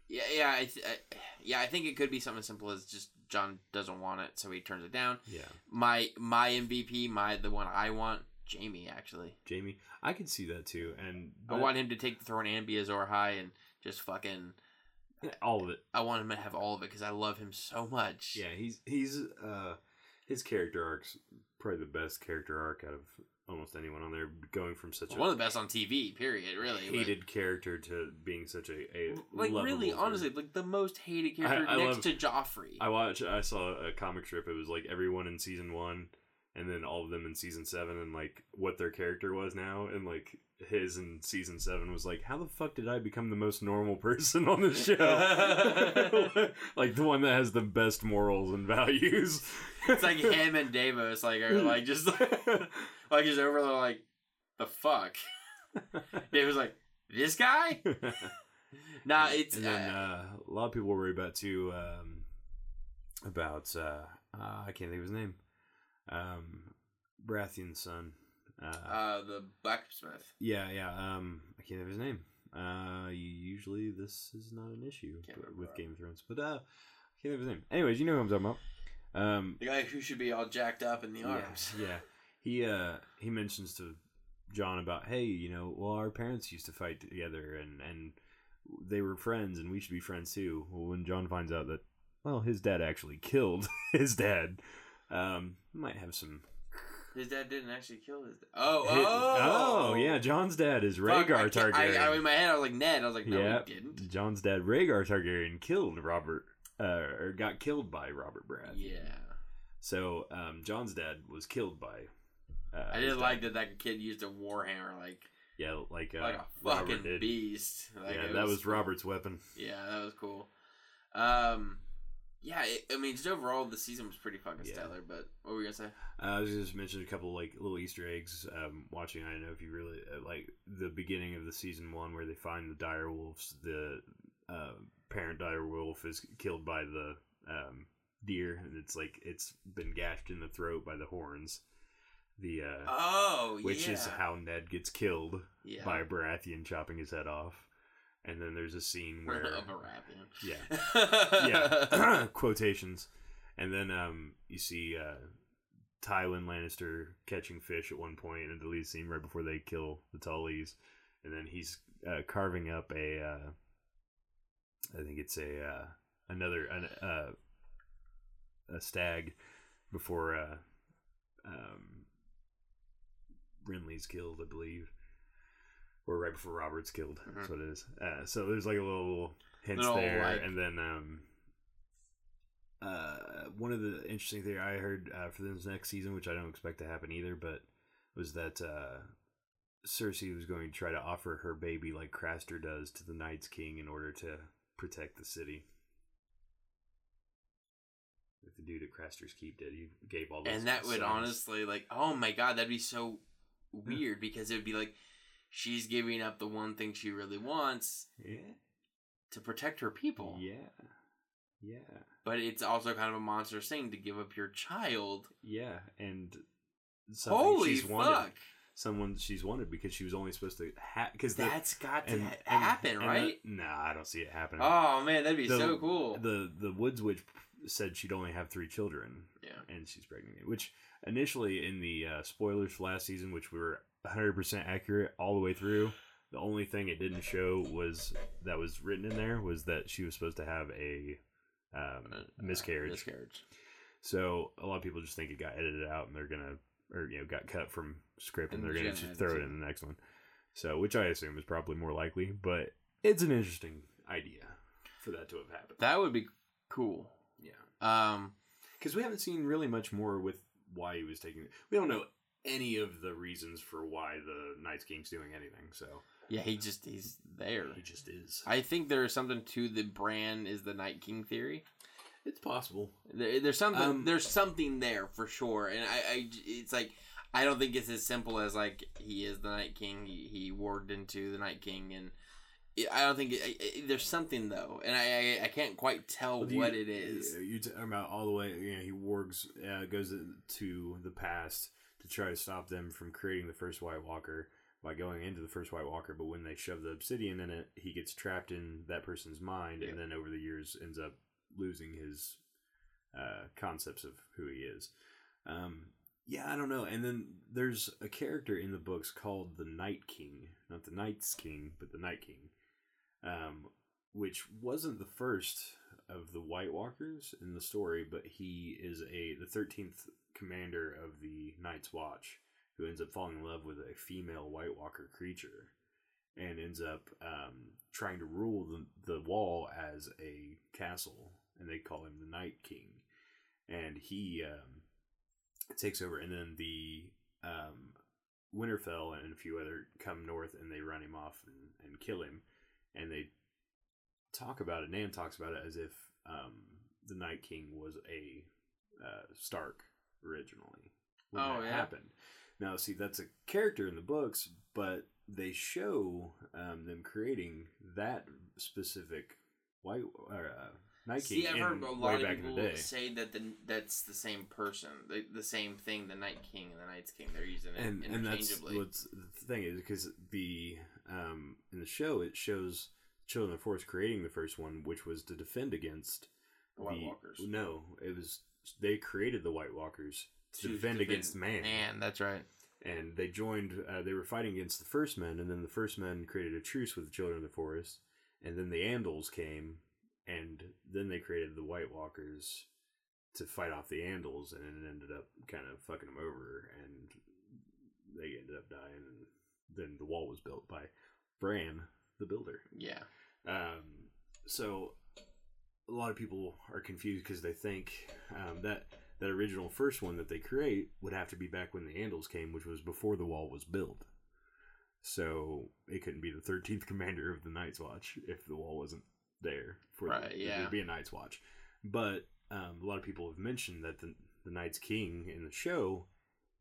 yeah, yeah, I, th- I, yeah. I think it could be something as simple as just Jon doesn't want it, so he turns it down. Yeah. My my MVP, my the one I want, Jaime. Actually, Jaime, I could see that too, and I want him to take the throne and be Azor Ahai and just fucking. all of it. I want him to have all of it because I love him so much. Yeah, he's he's uh his character arc's probably the best character arc out of almost anyone on there. Going from such one a one of the best on TV. Period. Really. but- hated character to being such a, a like really, character. honestly, like the most hated character I next love- to Joffrey. I watched. I saw a comic strip. It was like everyone in season one, and then all of them in season seven, and like what their character was now, and like his in season seven was like, how the fuck did I become the most normal person on the show? like the one that has the best morals and values. it's like him and Davos, like are like just like just over there, like the fuck. Davos like this guy. Nah, it's and then uh, uh, a lot of people worry about too. Um, about uh, uh, I can't think of his name. Um, Baratheon's son. Uh, Uh, the blacksmith. yeah, yeah. Um, I can't of his name. Uh, usually this is not an issue but- with Game of Thrones, but uh, I can't of his name. Anyways, you know who I'm talking about. Um, The guy who should be all jacked up in the arms. yeah, yeah. He uh he mentions to Jon about hey, you know, well our parents used to fight together and and they were friends and we should be friends too. Well, when Jon finds out that well his dad actually killed his dad, um, might have some. His dad didn't actually kill his. Dad. Oh, hit- oh, oh yeah, Jon's dad is Fuck, Rhaegar I can't- I, Targaryen. I, in my head, I was like Ned. I was like, no, yeah, he didn't. Jon's dad Rhaegar Targaryen killed Robert, uh, or got killed by Robert Baratheon. Yeah, So um, Jon's dad was killed by. Uh, I his did dad. like that. That kid used a warhammer like Yeah, like uh, like a Robert fucking did. beast. Like, yeah, it that was. Robert's weapon. Yeah, that was cool. Um, yeah, it, I mean, just overall, the season was pretty fucking Yeah. stellar. But what were we gonna say? Uh, I was just mentioning a couple like little Easter eggs. Um, watching, I don't know if you really uh, like the beginning of the season one where they find the dire wolves. The uh, parent dire wolf is killed by the um, deer, and it's like it's been gashed in the throat by the horns. The uh, Oh, which yeah. is how Ned gets killed yeah. by Baratheon chopping his head off. And then there's a scene where of a Baratheon. Yeah. yeah quotations and then um you see uh Tywin Lannister catching fish at one point in the lead scene right before they kill the Tullys and then he's uh, carving up a uh I think it's a uh another an, uh a stag before uh um Renly's killed I believe or right before Robert's killed that's Mhm. what it is uh so there's like a little hints Little, there like- and then um uh, one of the interesting things I heard uh, for this next season, which I don't expect to happen either, but was that uh, Cersei was going to try to offer her baby like Craster does to the Night's King in order to protect the city. Like the dude at Craster's Keep did. He gave all those and that would sons. honestly, like, oh my god, that'd be so weird because it would be like she's giving up the one thing she really wants Yeah. to protect her people. Yeah. Yeah. But it's also kind of a monstrous thing to give up your child. Yeah. And Holy she's wanted. Someone she's wanted because she was only supposed to have. Because the, That's got to and- ha- and- happen, and the- right? nah, I don't see it happening. oh man, that'd be The- so cool. The the Woods Witch said she'd only have three children, yeah. and she's pregnant. Which initially in the uh, spoilers for last season, which we were 100 percent accurate all the way through, the only thing it didn't show was that was written in there was that she was supposed to have a um, Uh, miscarriage. miscarriage. So a lot of people just think it got edited out, and they're gonna, or you know, got cut from script, and, And they're gonna just throw it in the next one. So, which I assume is probably more likely, but it's an interesting idea for that to have happened. That would be cool. yeah, Um, because we haven't seen really much more with why he was taking. it. We don't know any of the reasons for why the Night's King's doing anything. So yeah, he just he's there. he just is. I think there's something to the Bran is the Night King theory. It's possible. There, there's something. Um, there's something there for sure, and I, I, it's like I don't think it's as simple as like he is the Night King. He, he into the Night King, and I don't think it, it- there's something though, and I, I, I can't quite tell Well, do you- what it is. You talking about all the way? You know, he wargs uh, goes to the past to try to stop them from creating the first White Walker by going into the first White Walker. But when they shove the obsidian in it, he gets trapped in that person's mind, Yeah. and then over the years ends up losing his uh, concepts of who he is. Um, yeah, I don't know. And then there's a character in the books called the Night King, not the Night's King, but the Night King, um, which wasn't the first of the White Walkers in the story, but he is a the thirteenth commander of the Night's Watch, who ends up falling in love with a female White Walker creature, and ends up um, trying to rule the the Wall as a castle, and they call him the Night King, and he um, takes over, and then the um, Winterfell and a few other come north, and they run him off and, and kill him, and they talk about it. Nan talks about it as if um, the Night King was a uh, Stark originally when Oh, that yeah. happened. Now, see, that's a character in the books, but they show um, them creating that specific white uh, Night See, I've heard a lot of people say that the, that's the same person, the, the same thing, the Night King and the Night's King. They're using it and and that's interchangeably. what's the thing is because the um in the show it shows Children of the Forest creating the first one, which was to defend against The White Walkers. No, it was they created the White Walkers to, To defend, against man, Man, that's right. and they joined. Uh, they were fighting against the First Men, and then the First Men created a truce with the Children of the Forest, and then the Andals came, and then they created the White Walkers to fight off the Andals, and it ended up kind of fucking them over, and they ended up dying, and then the wall was built by Bran, the builder. Yeah. Um, so a lot of people are confused because they think um, that that original first one that they create would have to be back when the Andals came, which was before the wall was built. So it couldn't be the thirteenth commander of the Night's Watch if the wall wasn't there. For Right, the, yeah. There'd be a Night's Watch, but um, a lot of people have mentioned that the the Night's King in the show,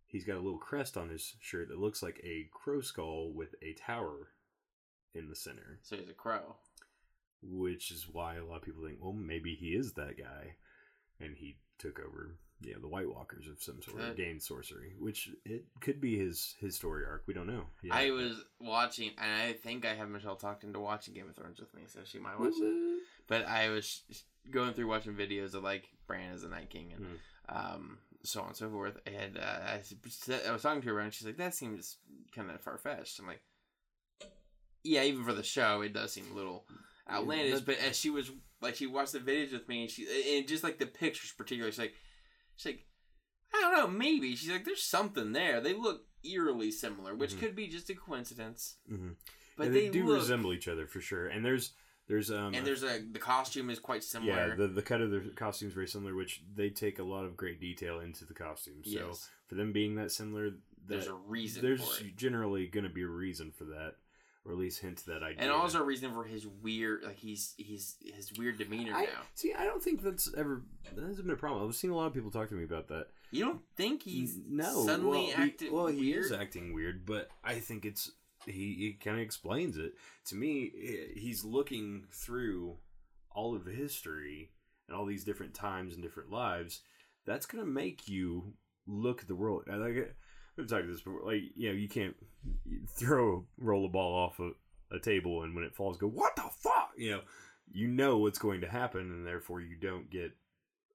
he's got a little crest on his shirt that looks like a crow skull with a tower in the center So he's a crow. Which is why a lot of people think, well, maybe he is that guy, and he took over, you know, the White Walkers of some sort, or gained sorcery, which it could be his his story arc. We don't know. Yeah. I was watching, and I think I have Michelle talked into watching Game of Thrones with me, so she might watch it. But I was going through watching videos of like Bran as the Night King and Mhm. um, so on and so forth. And uh, I, I was talking to her, and she's like, "That seems kind of far fetched." I'm like, "Yeah, even for the show, it does seem a little outlandish." but as she was like, she watched the videos with me, and she and just like the pictures, particularly, she's like, she's like, I don't know, maybe she's like, "There's something there. They look eerily similar, which Mhm. could be just a coincidence." hmm But Yeah, they, they, do look, resemble each other for sure. And there's there's um and there's a the costume is quite similar. yeah the the cut of the costumes very similar, which they take a lot of great detail into the costume. So yes, for them being that similar, that, there's a reason there's for it. generally going to be a reason for that, or at least hint that idea. and also a reason for his weird like he's he's his weird demeanor I, now see, I don't think that's ever that hasn't been a problem. I've seen a lot of people talk to me about that. you don't think he's no suddenly well, acting he, well he weird is acting weird but i think it's he, he kind of explains it to me he's looking through all of history and all these different times and different lives that's gonna make you look at the world I like we've talked to this before like you know you can't throw roll a ball off a, a table and when it falls go what the fuck you know you know what's going to happen and therefore you don't get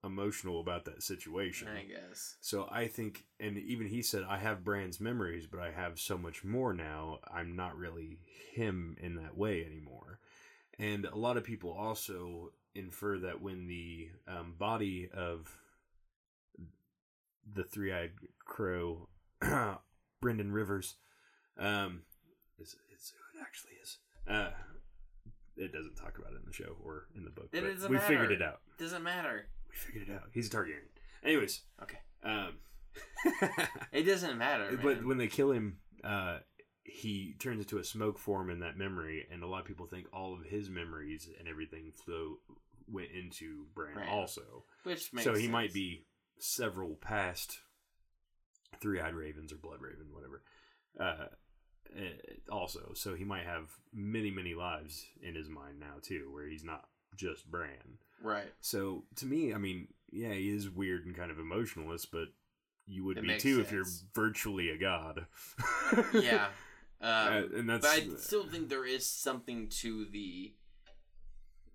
emotional about that situation i guess so I think, and even he said, I have Bran's memories, but I have so much more now. I'm not really him in that way anymore. And a lot of people also infer that when the um, body of the three eyed crow, Brynden Rivers, um, is, is who it actually is. Uh, it doesn't talk about it in the show or in the book. It doesn't we figured it out. doesn't matter We figured it out. He's a Targaryen. Anyways. Okay. Um, it doesn't matter but when they kill him, uh, he turns into a smoke form in that memory, and a lot of people think all of his memories and everything flow went into Bran, Bran. also. which makes So he sense. might be several past three eyed ravens or blood raven, whatever. Uh, also, so he might have many, many lives in his mind now too, where he's not just Bran. right So to me, I mean, yeah, he is weird and kind of emotionless, but you would It be too if you're virtually a god. yeah um, Uh, and that's but i still think there is something to the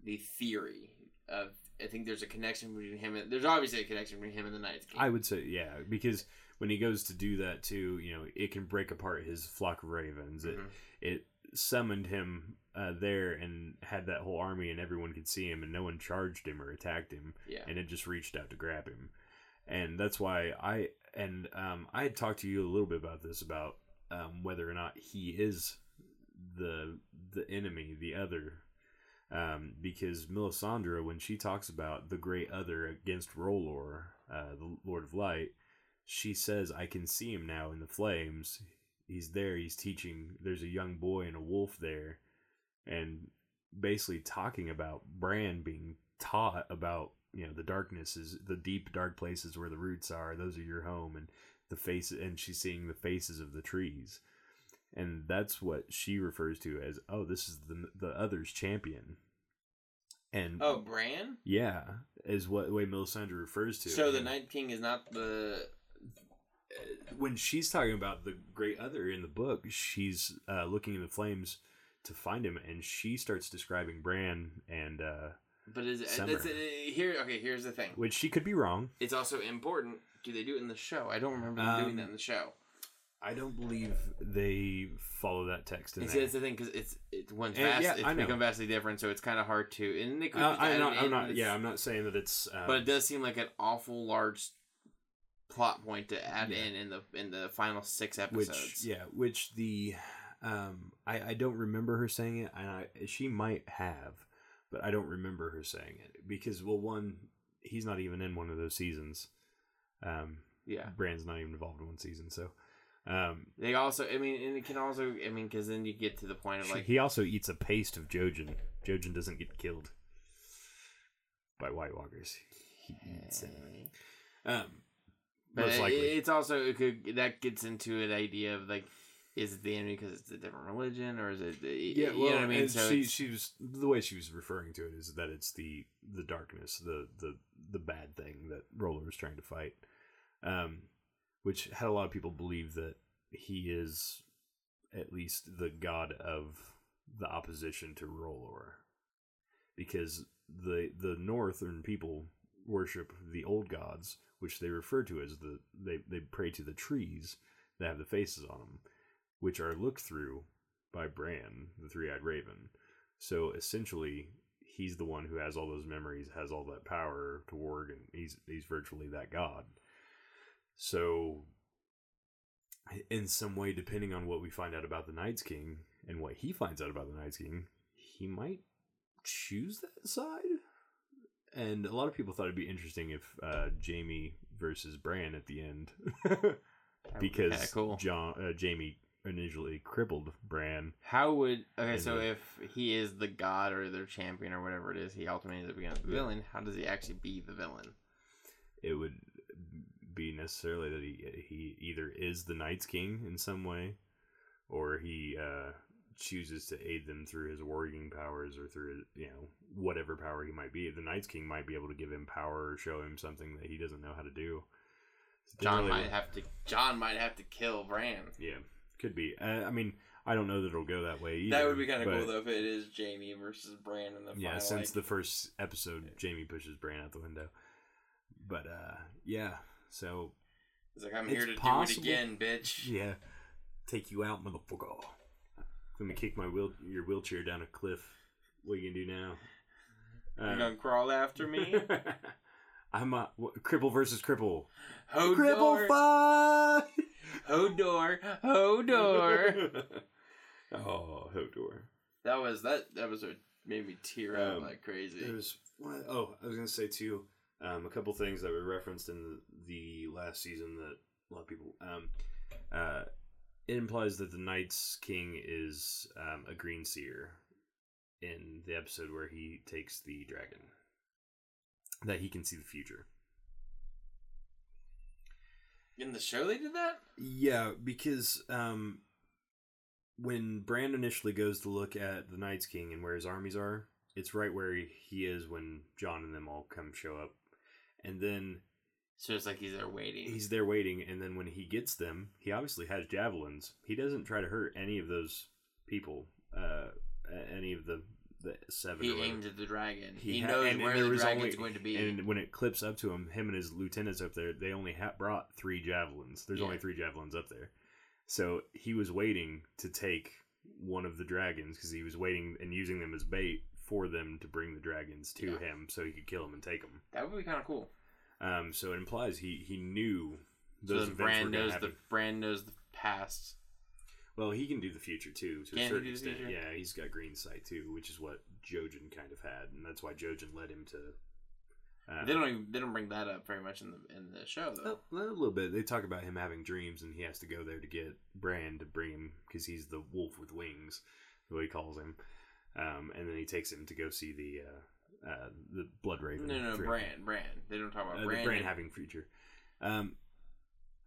the theory of i think there's a connection between him and there's obviously a connection between him and the night's king I would say yeah, because when he goes to do that too, you know, it can break apart his flock of ravens. It Mhm. it summoned him uh, there and had that whole army, and everyone could see him, and no one charged him or attacked him. yeah and it just reached out to grab him and that's why i and um, i had talked to you a little bit about this about um, whether or not he is the the enemy the other um, because melisandre when she talks about the great other against R'hllor uh, the lord of light she says i can see him now in the flames he's there he's teaching there's a young boy and a wolf there and basically talking about Bran being taught about you know the darkness is the deep dark places where the roots are those are your home and the face and she's seeing the faces of the trees and that's what she refers to as oh this is the the other's champion and Oh, Bran. yeah, is what way Melisandre refers to. So the. Night King is not the. When she's talking about the great other in the book, she's uh, looking in the flames to find him, and she starts describing Bran, and uh, But is it Summer. that's, uh, here? Okay, here's the thing. which she could be wrong. It's also important. Do they do it in the show? I don't remember them doing Um, that in the show. I don't believe they follow that text in It's, it's the thing because it's it's And, vast. yeah, it's I know. become vastly different, so it's kind of hard to. And they could. Uh, just I'm not. I'm not. Yeah, I'm not saying that it's. Um, but it does seem like an awful large plot point to add Yeah. in in the in the final six which episodes. yeah, which the um, I I don't remember her saying it, and I she might have, but I don't remember her saying it because well, one, he's not even in one of those seasons. Um, yeah. Bran's not even involved in one season, so. Um, They also, I mean, and it can also, I mean, because then you get to the point of like, he also eats a paste of Jojen. Jojen doesn't get killed by White Walkers. He eats it. Um, most likely. it's also it could that gets into an idea of like, is it the enemy because it's a different religion, or is it? the, yeah, well, you know what I mean. So she she was the way she was referring to it is that it's the the darkness, the the the bad thing that R'hllor is trying to fight, um, which had a lot of people believe that he is at least the god of the opposition to R'hllor, because the the northern people worship the old gods, which they refer to as the they they pray to the trees that have the faces on them, which are looked through by Bran, the three-eyed raven. So essentially, he's the one who has all those memories, has all that power to warg, and he's he's virtually that god. So, in some way, depending on what we find out about the Night's King and what he finds out about the Night's King, he might choose that side. And a lot of people thought it'd be interesting if uh, Jaime versus Bran at the end, because cool. Jon uh, Jaime initially crippled Bran. How would okay? So if he is the god or their champion or whatever it is, he ultimately ends up becoming the villain. How does he actually be the villain? It would be necessarily that he he either is the Night's King in some way, or he uh, chooses to aid them through his warging powers or through you know whatever power he might be. The Night's King might be able to give him power or show him something that he doesn't know how to do. Jon might have to. Jon might have to kill Bran. Yeah, could be. Uh, I mean, I don't know that it'll go that way. Either, that would be kind of cool though if it is Jaime versus Bran in the Yeah, final. since like- the first episode, Jaime pushes Bran out the window. But uh, yeah, so it's like I'm it's here to possible. do it again, bitch. yeah, take you out, motherfucker. Let me kick my wheel your wheelchair down a cliff. What are you gonna do now? You're Uh, gonna crawl after me, I'm a what, cripple versus cripple. Hodor, Cripple fight. Hodor, Hodor. oh, Hodor. that was that That was episode made me tear up Um, like crazy. There was what? Oh, I was gonna say too. Um, a couple things that were referenced in the, the last season that a lot of people. Um, uh, it implies that the Night's King is um, a green seer in the episode where he takes the dragon. That he can see the future. In the show, they did that. Yeah, because um, when Bran initially goes to look at the Night's King and where his armies are, it's right where he, he is when Jon and them all come show up, and then So it's like he's there waiting. he's there waiting. And then when he gets them, he obviously has javelins. He doesn't try to hurt any of those people, uh, any of the the seven. he aims at the dragon. He He, ha- knows and- and where there the dragon's only- going to be. And when it clips up to him, him and his lieutenants up there, they only ha- brought three javelins. There's Yeah. only three javelins up there. So he was waiting to take one of the dragons because he was waiting and using them as bait for them to bring the dragons to Yeah. him so he could kill them and take them. that would be kind of cool. Um, so it implies he, he knew those then events Bran were going to knows happen. the Bran knows the past. Well, he can do the future too, to Can a certain the extent. future? Yeah, he's got green sight too, which is what Jojen kind of had, and that's why Jojen led him to. Uh, they don't even, they don't bring that up very much in the in the show though. A, a little bit. They talk about him having dreams, and he has to go there to get Bran to bring him because he's the wolf with wings, the way he calls him. Um, and then he takes him to go see the uh, uh, the Blood Raven. No, no, Dream. Bran, Bran. They don't talk about Uh, the Bran. Bran having future. Um,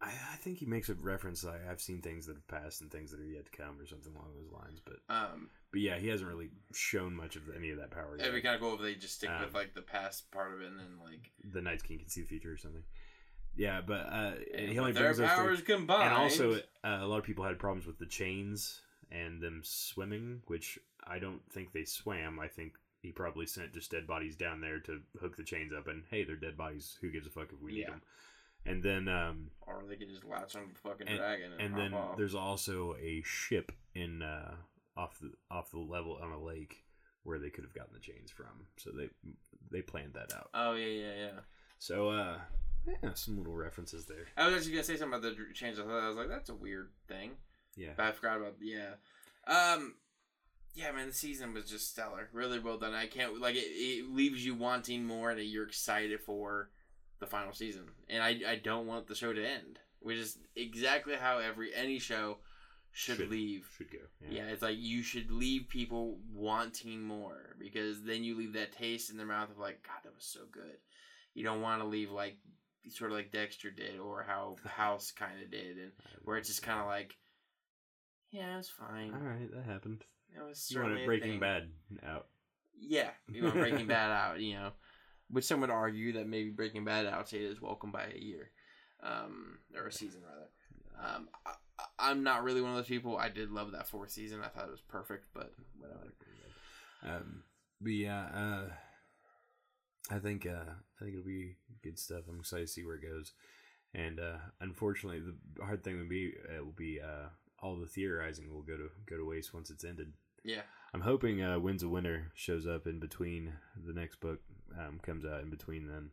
I, I think he makes a reference. Like I've seen things that have passed and things that are yet to come, or something along those lines. But Um, but yeah, he hasn't really shown much of any of that power yet. it'd be kind of cool if they just stick Um, with like the past part of it and then like the Night's King can see the future or something. Yeah, but uh, and he only with their brings those powers combined. and also uh, a lot of people had problems with the chains and them swimming, which I don't think they swam. I think he probably sent just dead bodies down there to hook the chains up, and hey, they're dead bodies. Who gives a fuck if we need them? And then um, or they could just latch on the fucking And- dragon and, and then off. there's also a ship in uh, off the off the level on a lake where they could have gotten the chains from. So they they planned that out. Oh yeah, yeah, yeah. So uh, yeah, some little references there. I was actually gonna say something about the thought I was like, that's a weird thing, Yeah, but I forgot about yeah. Um, yeah, man, the season was just stellar. Really well done. I can't like it. It leaves you wanting more, and you're excited for the final season. And I I don't want the show to end, which is exactly how every any show should, Should. leave. should go. Yeah. it's like you should leave people wanting more because then you leave that taste in their mouth of like, God, that was so good. You don't want to leave like sort of like Dexter did or how House kind of did, and where it's just kind of like, yeah, it was fine. All right, that happened. It was You wanted Breaking thing. Bad out. Yeah, you want Breaking Bad out, you know. Which some would argue that maybe Breaking Bad outdated is welcome by a year, um, or a season rather. Um, I, I'm not really one of those people. I did love that fourth season. I thought it was perfect, but whatever. Um, but yeah, uh, I think uh, I think it'll be good stuff. I'm excited to see where it goes. And uh, unfortunately, the hard thing would be it will be uh, all the theorizing will go to go to waste once it's ended. Yeah, I'm hoping uh, Winds of Winter shows up in between the next book um, comes out in between then.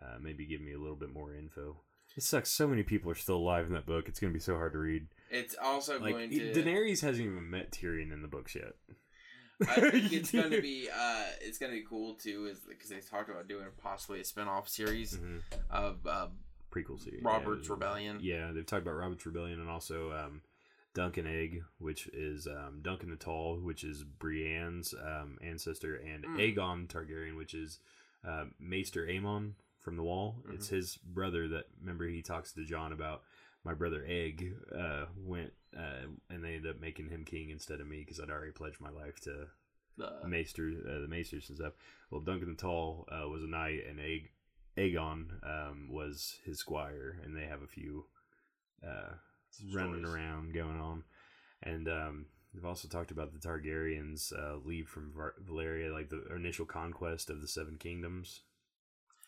Uh, maybe give me a little bit more info. It sucks. So many people are still alive in that book. It's gonna be so hard to read. it's also Like going to. Daenerys hasn't even met Tyrion in the books yet. I think it's going to be. Uh, it's going to be cool too, is because they talked about doing possibly a spin-off series Mhm. of uh, prequel series. Robert's yeah, Rebellion. Yeah, they've talked about Robert's Rebellion and also um, Duncan Egg, which is um, Duncan the Tall, which is Brienne's um, ancestor, and Mm. Aegon Targaryen, which is uh, Maester Aemon from the Wall. It's Mm-hmm. his brother that remember he talks to Jon about. My brother Egg uh, went uh, and they ended up making him king instead of me because I'd already pledged my life to The, Maester, uh, the Maesters and stuff. Well, Duncan the Tall uh, was a knight, and Aeg- Aegon um, was his squire, and they have a few uh, running around going on. And um, they've also talked about the Targaryens' uh, leave from Var- Valyria, like the initial conquest of the Seven Kingdoms,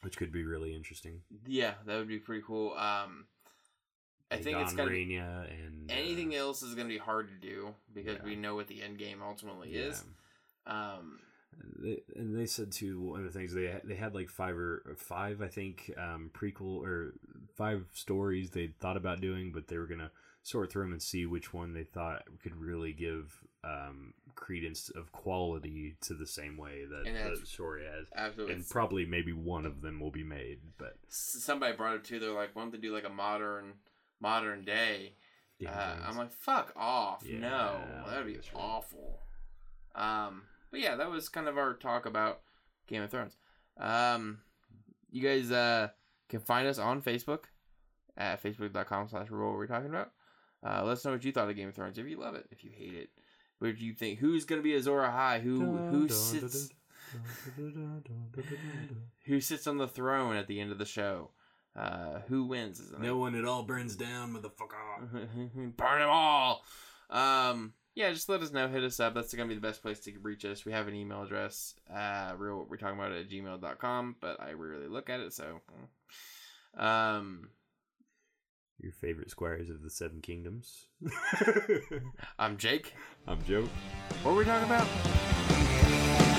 which could be really interesting. yeah, that would be pretty cool. Um, I think it's going to Rhaenyra, and uh, anything else is going to be hard to do because Yeah. we know what the end game ultimately yeah. is. Um, They, and they said too one of the things they they had like five or five I think um, prequel or five stories they thought about doing, but they were gonna sort through them and see which one they thought could really give um, credence of quality to the same way that the story has. absolutely. And probably maybe one of them will be made, but somebody brought it too. They're like, why don't they do like a modern, modern day. Uh, I'm like, fuck off. Yeah, no, that would be that's right. awful. Um, but yeah, that was kind of our talk about Game of Thrones. Um, you guys uh, can find us on Facebook at facebook.com slash what we're talking about. Uh, let us know what you thought of Game of Thrones. If you love it, if you hate it, what do you think? Who's gonna be Azor Ahai? Who who sits who sits on the throne at the end of the show? Uh, who wins? No one at all burns down, motherfucker. Burn them all. Um, yeah, just let us know. Hit us up. That's going to be the best place to reach us. We have an email address, uh, real what we're talking about at gmail.com, but I rarely look at it, so. mm. Um, Your favorite squires of the Seven Kingdoms. I'm Jake. I'm Joe. What were we talking about?